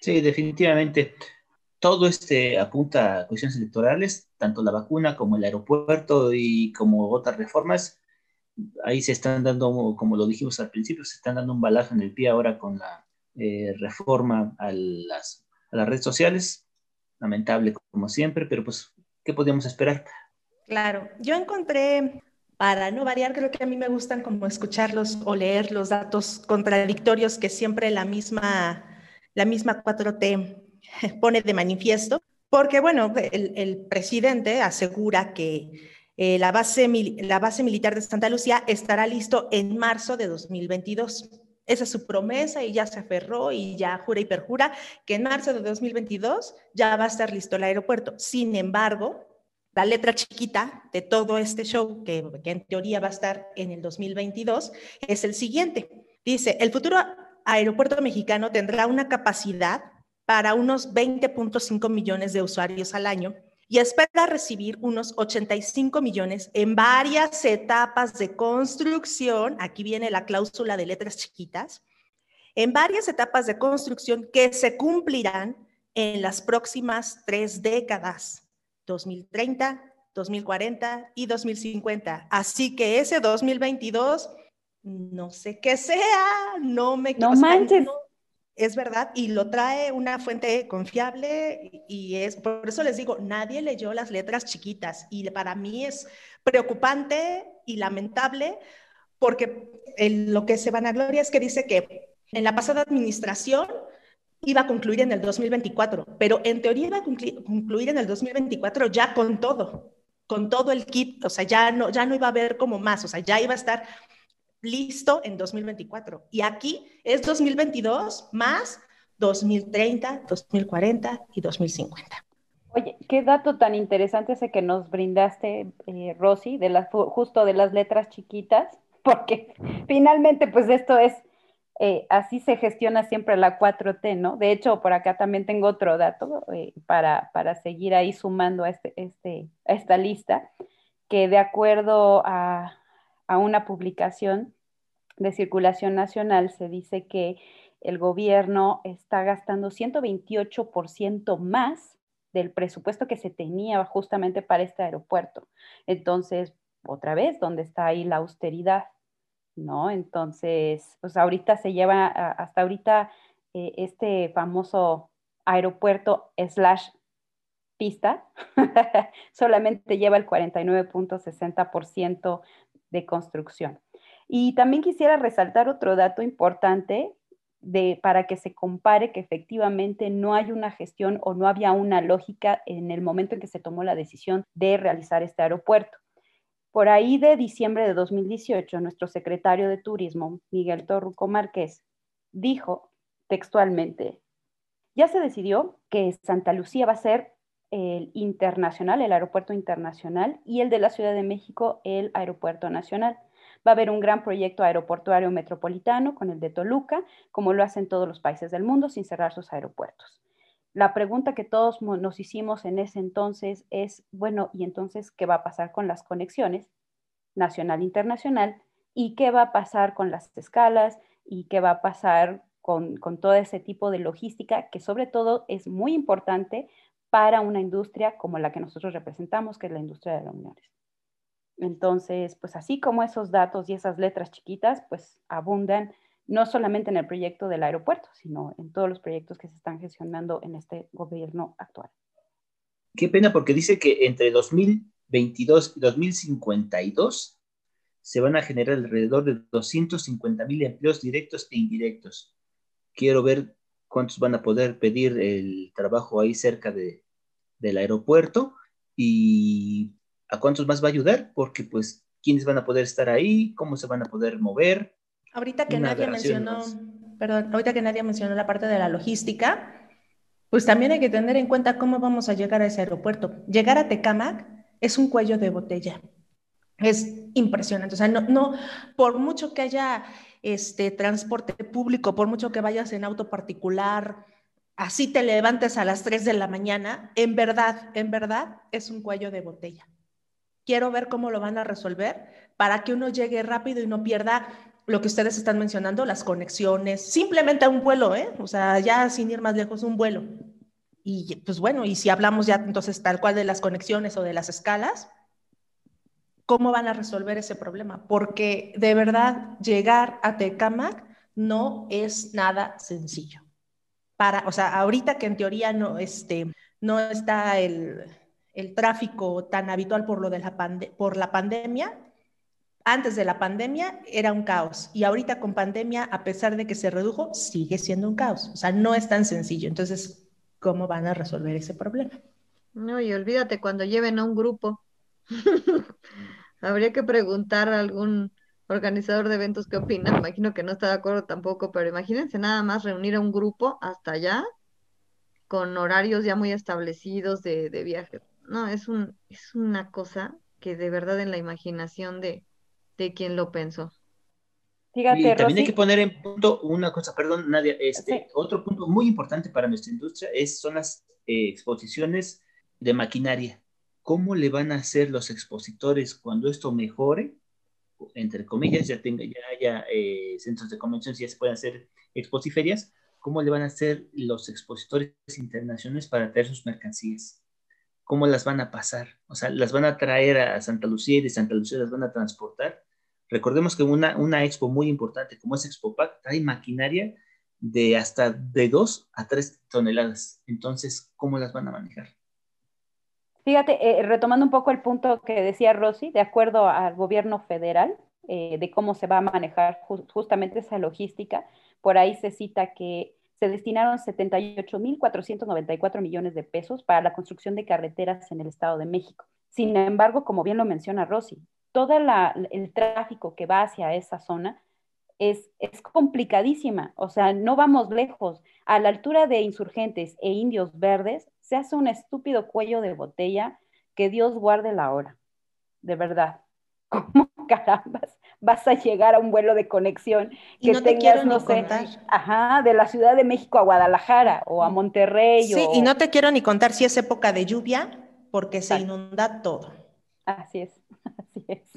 Sí, definitivamente. Todo este apunta a cuestiones electorales, tanto la vacuna como el aeropuerto y como otras reformas. Ahí se están dando, como lo dijimos al principio, se están dando un balazo en el pie ahora con la eh, reforma a las, redes sociales. Lamentable como siempre, pero pues, ¿qué podíamos esperar? Claro, yo encontré para no variar, creo que a mí me gustan como escucharlos o leer los datos contradictorios que siempre la misma, la misma 4T [LAUGHS] pone de manifiesto, porque bueno, el, presidente asegura que eh, la, base, la base militar de Santa Lucía estará listo en marzo de 2022. Esa es su promesa y ya se aferró y ya jura y perjura que en marzo de 2022 ya va a estar listo el aeropuerto. Sin embargo, la letra chiquita de todo este show, que, en teoría va a estar en el 2022, es el siguiente. Dice, el futuro aeropuerto mexicano tendrá una capacidad para unos 20.5 millones de usuarios al año y espera recibir unos 85 millones en varias etapas de construcción. Aquí viene la cláusula de letras chiquitas. En varias etapas de construcción que se cumplirán en las próximas tres décadas. 2030, 2040 y 2050. Así que ese 2022, no sé qué sea, no me... No manches. Es verdad, y lo trae una fuente confiable y es, por eso les digo, nadie leyó las letras chiquitas y para mí es preocupante y lamentable porque lo que se van a gloria es que dice que en la pasada administración iba a concluir en el 2024, pero en teoría iba a concluir en el 2024 ya con todo, con todo el kit, o sea, ya no, ya no iba a haber como más, o sea, ya iba a estar listo en 2024. Y aquí es 2022 más 2030, 2040 y 2050. Oye, qué dato tan interesante ese que nos brindaste, eh, Rosy, de las, justo de las letras chiquitas, [LAUGHS] porque finalmente pues esto es eh, así se gestiona siempre la 4T, ¿no? De hecho, por acá también tengo otro dato eh, para, seguir ahí sumando este, este, a esta lista, que de acuerdo a, una publicación de circulación nacional se dice que el gobierno está gastando 128% más del presupuesto que se tenía justamente para este aeropuerto. Entonces, otra vez, ¿dónde está ahí la austeridad? ¿no? Entonces, pues ahorita se lleva, hasta ahorita eh, este famoso aeropuerto slash pista [LAUGHS] solamente lleva el 49.60% de construcción. Y también quisiera resaltar otro dato importante de, para que se compare que efectivamente no hay una gestión o no había una lógica en el momento en que se tomó la decisión de realizar este aeropuerto. Por ahí de diciembre de 2018, nuestro secretario de Turismo, Miguel Torruco Márquez, dijo textualmente, ya se decidió que Santa Lucía va a ser el internacional, el aeropuerto internacional, y el de la Ciudad de México, el aeropuerto nacional. Va a haber un gran proyecto aeroportuario metropolitano con el de Toluca, como lo hacen todos los países del mundo, sin cerrar sus aeropuertos la pregunta que todos nos hicimos en ese entonces es, bueno, ¿y entonces qué va a pasar con las conexiones nacional-internacional? ¿Y qué va a pasar con las escalas? ¿Y qué va a pasar con, todo ese tipo de logística que sobre todo es muy importante para una industria como la que nosotros representamos, que es la industria de reuniones? Entonces, pues así como esos datos y esas letras chiquitas, pues abundan no solamente en el proyecto del aeropuerto, sino en todos los proyectos que se están gestionando en este gobierno actual. Qué pena porque dice que entre 2022 y 2052 se van a generar alrededor de 250 mil empleos directos e indirectos. Quiero ver cuántos van a poder pedir el trabajo ahí cerca de, del aeropuerto y a cuántos más va a ayudar, porque pues quiénes van a poder estar ahí, cómo se van a poder mover, Ahorita que nadie mencionó, perdón, ahorita que nadie mencionó la parte de la logística, pues también hay que tener en cuenta cómo vamos a llegar a ese aeropuerto. Llegar a Tecamac es un cuello de botella. Es impresionante. O sea, no, no por mucho que haya este transporte público, por mucho que vayas en auto particular, así te levantes a las 3 de la mañana, en verdad, en verdad es un cuello de botella. Quiero ver cómo lo van a resolver para que uno llegue rápido y no pierda lo que ustedes están mencionando, las conexiones, simplemente un vuelo, ¿eh? O sea, ya sin ir más lejos, un vuelo. Y pues bueno, y si hablamos ya entonces tal cual de las conexiones o de las escalas, ¿cómo van a resolver ese problema? Porque de verdad llegar a Tecamac no es nada sencillo. Para, o sea, ahorita que en teoría no, este, no está el, el tráfico tan habitual por, lo de la, por la pandemia, antes de la pandemia era un caos y ahorita con pandemia, a pesar de que se redujo, sigue siendo un caos. O sea, no es tan sencillo. Entonces, ¿cómo van a resolver ese problema? No, y olvídate cuando lleven a un grupo. [LAUGHS] Habría que preguntar a algún organizador de eventos qué opina. Imagino que no está de acuerdo tampoco, pero imagínense nada más reunir a un grupo hasta allá con horarios ya muy establecidos de, de viaje. No, es, un, es una cosa que de verdad en la imaginación de, de quien lo pensó. Fíjate, y también hay que poner en punto una cosa, perdón, Nadia, este, otro punto muy importante para nuestra industria es, son las eh, exposiciones de maquinaria. ¿Cómo le van a hacer los expositores cuando esto mejore? Entre comillas, ya tenga, ya haya eh, centros de convenciones, ya se pueden hacer exposiferias. ¿Cómo le van a hacer los expositores internacionales para traer sus mercancías? ¿Cómo las van a pasar? O sea, las van a traer a Santa Lucía y de Santa Lucía las van a transportar Recordemos que una, una expo muy importante como es ExpoPac trae maquinaria de hasta de 2 a 3 toneladas. Entonces, ¿cómo las van a manejar? Fíjate, eh, retomando un poco el punto que decía Rosy, de acuerdo al gobierno federal, eh, de cómo se va a manejar justamente esa logística, por ahí se cita que se destinaron 78.494 millones de pesos para la construcción de carreteras en el Estado de México. Sin embargo, como bien lo menciona Rosy, todo el tráfico que va hacia esa zona es, es complicadísima. O sea, no vamos lejos. A la altura de insurgentes e indios verdes se hace un estúpido cuello de botella que Dios guarde la hora. De verdad. [LAUGHS] ¿Cómo carambas vas a llegar a un vuelo de conexión que no te quiero no sé, ajá, de la Ciudad de México a Guadalajara o a Monterrey? Sí, y no te quiero ni contar si es época de lluvia, porque se inunda todo. Así es. [LAUGHS]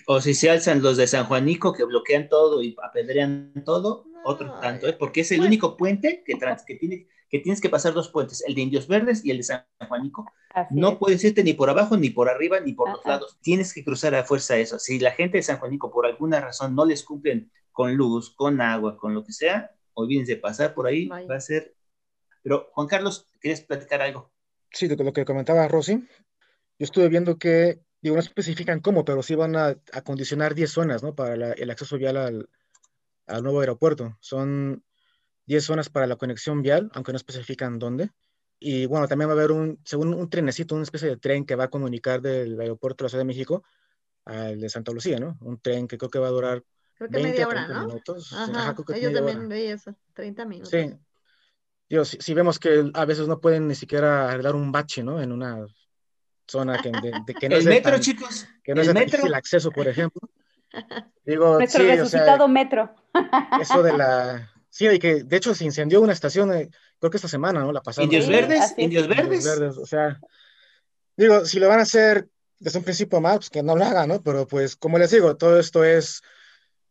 O si se alzan los de San Juanico que bloquean todo y apedrean todo, otro tanto, ¿eh? porque es el único puente que, que, tiene, que tienes que pasar dos puentes, el de Indios Verdes y el de San Juanico. no puedes irte ni por abajo, ni por arriba, ni por los lados. Tienes que cruzar a fuerza eso. Si la gente de San Juanico por alguna razón no les cumplen con luz, con agua, con lo que sea, olvídense de pasar por ahí, va a ser... Pero Juan Carlos, ¿quieres platicar algo? Sí, lo, lo que comentaba Rosy, yo estuve viendo que digo, no especifican cómo, pero sí van a acondicionar 10 zonas, ¿no? Para el acceso vial al, al, nuevo aeropuerto. Son 10 zonas para la conexión vial, aunque no especifican dónde. Y bueno, también va a haber un, según un trenecito, una especie de tren que va a comunicar del aeropuerto de la Ciudad de México al de Santa Lucía, ¿no? Un tren que creo que va a durar creo que 20 media hora, ¿no? minutos. Ajá, ellos también veían eso, 30 minutos. Sí. Dios, si, si, vemos que a veces no pueden ni siquiera arreglar un bache, ¿no? En una zona que, de, que [LAUGHS] no el metro, chicos. Que no el es metro. el acceso, por ejemplo. [LAUGHS] Digo, Nuestro sí, resucitado o sea, metro. [LAUGHS] Eso de la... Sí, y que de hecho se incendió una estación, eh, creo que esta semana, ¿no? La pasada. Indios Verdes, Indios Verdes. Indios Verdes, o sea, digo, si lo van a hacer desde un principio mal, pues que no lo hagan, ¿no? Pero pues, como les digo, todo esto es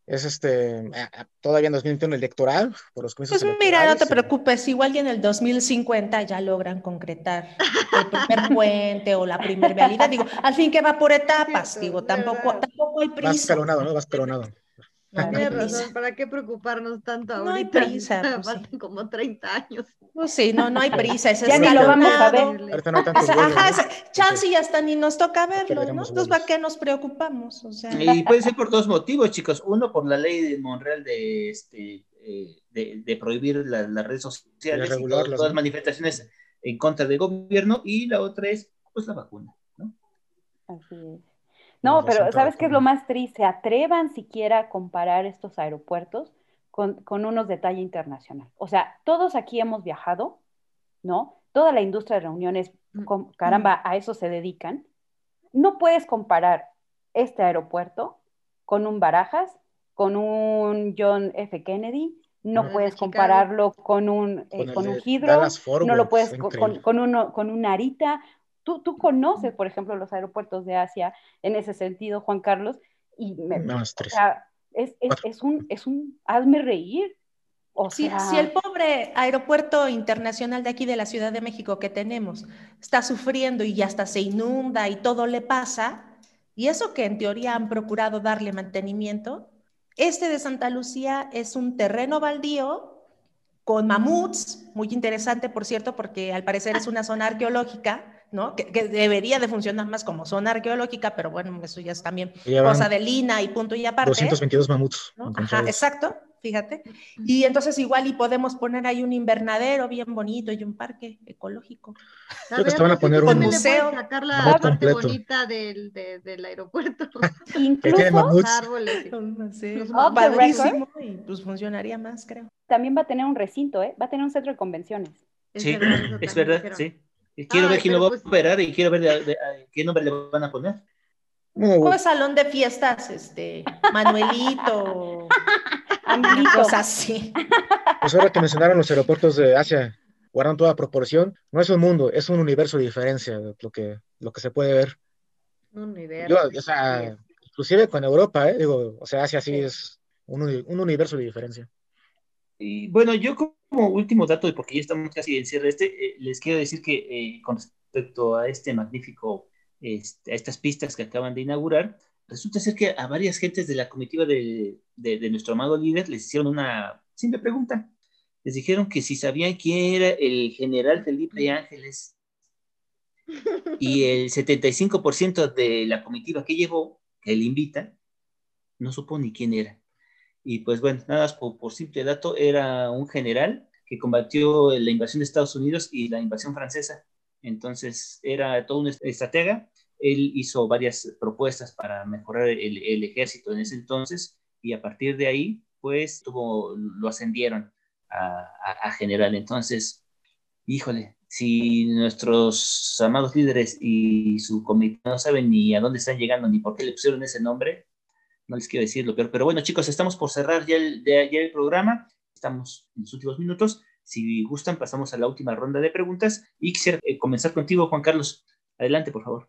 es este, todavía en 2021 electoral, por los Pues mira, no te preocupes, igual y en el 2050 ya logran concretar el primer [LAUGHS] puente o la primera vialidad. Digo, al fin que va por etapas, digo, tampoco, tampoco hay prisa. Vas pelonado, ¿no? Vas pelonado. Tienes razón, ¿para qué preocuparnos tanto ahorita? No hay prisa. Pues Faltan sí. como 30 años. Pues sí, no, no hay prisa. Ese ya ni lo vamos a ver. No Ajá, ese, chance y hasta ni nos toca verlo, ¿no? Entonces, ¿para qué nos preocupamos? O sea... Y puede ser por dos motivos, chicos. Uno, por la ley de Monreal de, este, eh, de, de, prohibir la, las redes sociales y todas, todas las manifestaciones en contra del gobierno. Y la otra es, pues, la vacuna, ¿no? Así es. No, pero ¿sabes qué es lo más triste? Atrevan siquiera a comparar estos aeropuertos con, con, unos de talla internacional. O sea, todos aquí hemos viajado, ¿no? Toda la industria de reuniones, con, caramba, a eso se dedican. No puedes comparar este aeropuerto con un Barajas, con un John F. Kennedy, no puedes compararlo con un, eh, con, un Hydro, no lo puedes con, con, uno, con un Narita, Tú, tú conoces, por ejemplo, los aeropuertos de Asia en ese sentido, Juan Carlos, y me, no, o sea, es, es, es, un, es un, hazme reír. O si, sea... si el pobre aeropuerto internacional de aquí de la Ciudad de México que tenemos está sufriendo y ya hasta se inunda y todo le pasa, y eso que en teoría han procurado darle mantenimiento, este de Santa Lucía es un terreno baldío con mamuts, muy interesante por cierto, porque al parecer es una zona arqueológica, ¿no? Que, debería de funcionar más como zona arqueológica, pero bueno, eso ya es también cosa de Lina y punto y aparte. 222 mamuts. Ajá, exacto, fíjate. Y entonces igual y podemos poner ahí un invernadero bien bonito y un parque ecológico. Creo que van a poner un museo. sacar la parte bonita del, del aeropuerto. [LAUGHS] Incluso árboles. padrísimo [LAUGHS] y pues funcionaría más, creo. También va a tener un recinto, ¿eh? Va a tener un centro de convenciones. sí, es verdad, sí. Quiero ver quién lo va a pues operar y quiero ver qué nombre le van a poner. ¿Cómo es salón de fiestas, este, Manuelito, [LAUGHS] cosas así. Pues ahora que mencionaron los aeropuertos de Asia, guardan toda proporción, no es un mundo, es un universo de diferencia, lo que, lo que se puede ver. Un universo. o sea, inclusive con Europa, ¿eh? digo, o sea, Asia sí, es un, un universo de diferencia. Y bueno, yo como último dato, porque ya estamos casi en cierre este, eh, les quiero decir que eh, con respecto a este magnífico, este, a estas pistas que acaban de inaugurar, resulta ser que a varias gentes de la comitiva de, nuestro amado líder les hicieron una simple pregunta. Les dijeron que si sabían quién era el general Felipe Ángeles. Y el 75% de la comitiva que llevó, que él invita, no supo ni quién era. Y pues bueno, nada más por, simple dato, era un general que combatió la invasión de Estados Unidos y la invasión francesa. Entonces era todo un estratega. Él hizo varias propuestas para mejorar el, ejército en ese entonces y a partir de ahí, pues tuvo, lo ascendieron a, general. Entonces, híjole, si nuestros amados líderes y su comité no saben ni a dónde están llegando ni por qué le pusieron ese nombre, no les quiero decir lo peor, pero bueno, chicos, estamos por cerrar ya el, el programa, estamos en los últimos minutos. Si gustan, pasamos a la última ronda de preguntas y quisiera eh, comenzar contigo, Juan Carlos. Adelante, por favor.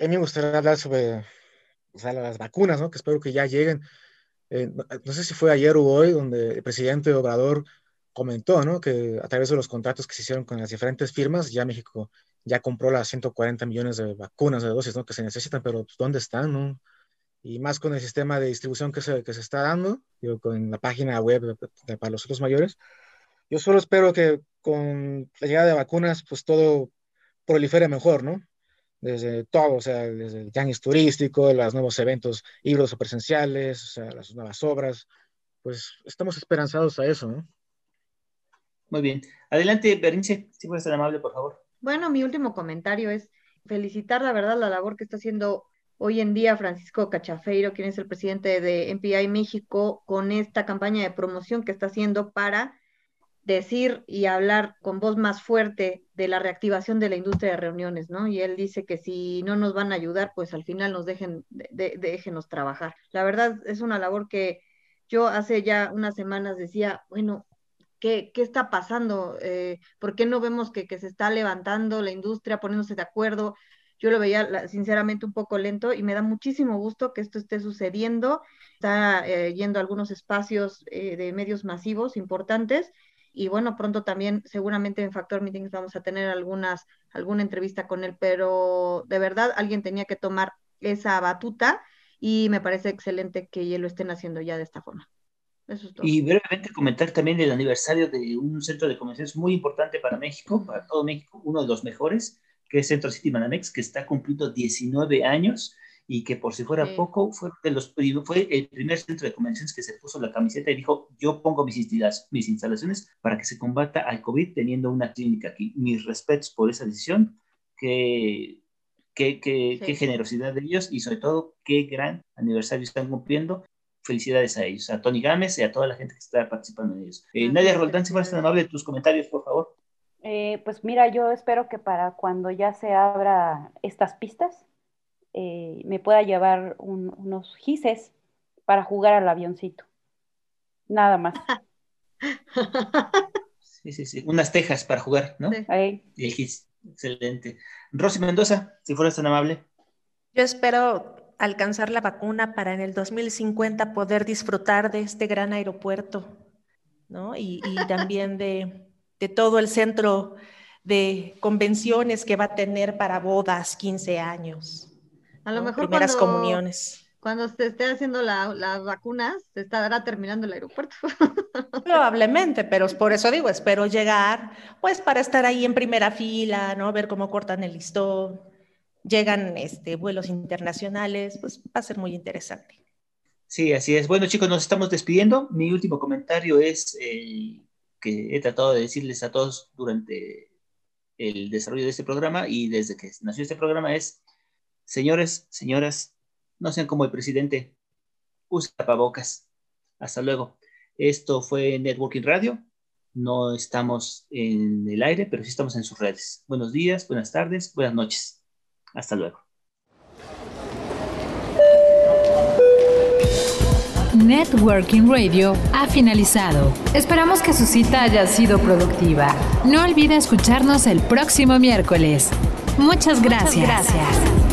A mí me gustaría hablar sobre las vacunas, ¿no? que espero que ya lleguen. Eh, no, sé si fue ayer o hoy donde el presidente Obrador comentó ¿no? que a través de los contratos que se hicieron con las diferentes firmas, ya México ya compró las 140 millones de vacunas, de dosis ¿no? que se necesitan, pero pues, ¿dónde están? No? Y más con el sistema de distribución que se, que se está dando, digo, con la página web para los otros mayores. Yo solo espero que con la llegada de vacunas, pues todo prolifere mejor, ¿no? Desde todo, o sea, desde el yanis turístico, los nuevos eventos híbridos o presenciales, o sea, las nuevas obras, pues estamos esperanzados a eso, ¿no? Muy bien. Adelante, Bernice, si puedes ser amable, por favor. Bueno, mi último comentario es felicitar, la verdad, la labor que está haciendo hoy en día Francisco Cachafeiro, quien es el presidente de MPI México, con esta campaña de promoción que está haciendo para decir y hablar con voz más fuerte de la reactivación de la industria de reuniones, ¿no? Y él dice que si no nos van a ayudar, pues al final nos dejen, de, déjenos trabajar. La verdad es una labor que yo hace ya unas semanas decía, bueno, ¿qué, qué está pasando? Eh, ¿Por qué no vemos que, que se está levantando la industria, poniéndose de acuerdo? Yo lo veía sinceramente un poco lento y me da muchísimo gusto que esto esté sucediendo. Está eh, yendo a algunos espacios eh, de medios masivos importantes y bueno, pronto también seguramente en Factor Meetings vamos a tener algunas, alguna entrevista con él, pero de verdad alguien tenía que tomar esa batuta y me parece excelente que ya lo estén haciendo ya de esta forma. Eso es todo. Y brevemente comentar también el aniversario de un centro de convenciones muy importante para México, para todo México, uno de los mejores, que es Centro City Manamex, que está cumpliendo 19 años y que por si fuera poco fue, de los, fue el primer centro de convenciones que se puso la camiseta y dijo, yo pongo mis, mis instalaciones para que se combata al COVID teniendo una clínica aquí. Mis respetos por esa decisión, qué, qué, qué, generosidad de ellos y sobre todo qué gran aniversario están cumpliendo. Felicidades a ellos, a Tony Gámez y a toda la gente que está participando en ellos. Eh, Nadia Roldán, si fueras tan amable, tus comentarios, por favor. Eh, pues mira, yo espero que para cuando ya se abra estas pistas, eh, me pueda llevar unos gises para jugar al avioncito. Nada más. [LAUGHS] Sí, sí, sí. Unas tejas para jugar, ¿no? Sí. Y el gis. Excelente. Rosy Mendoza, si fueras tan amable. Yo espero alcanzar la vacuna para en el 2050 poder disfrutar de este gran aeropuerto, ¿no? y también de, de todo el centro de convenciones que va a tener para bodas, 15 años. A lo mejor primeras comuniones. cuando se esté haciendo las vacunas, se estará terminando el aeropuerto. [LAUGHS] Probablemente, pero por eso digo, espero llegar, pues para estar ahí en primera fila, ¿no? Ver cómo cortan el listón, llegan este, vuelos internacionales, pues va a ser muy interesante. Sí, así es. Bueno, chicos, nos estamos despidiendo. Mi último comentario es eh, que he tratado de decirles a todos durante el desarrollo de este programa y desde que nació este programa es, señores, señoras, no sean como el presidente. Usa tapabocas. Hasta luego. Esto fue Networking Radio. No estamos en el aire, pero sí estamos en sus redes. Buenos días, buenas tardes, buenas noches. Hasta luego. Networking Radio ha finalizado. Esperamos que su cita haya sido productiva. No olvide escucharnos el próximo miércoles. Muchas gracias. Muchas gracias.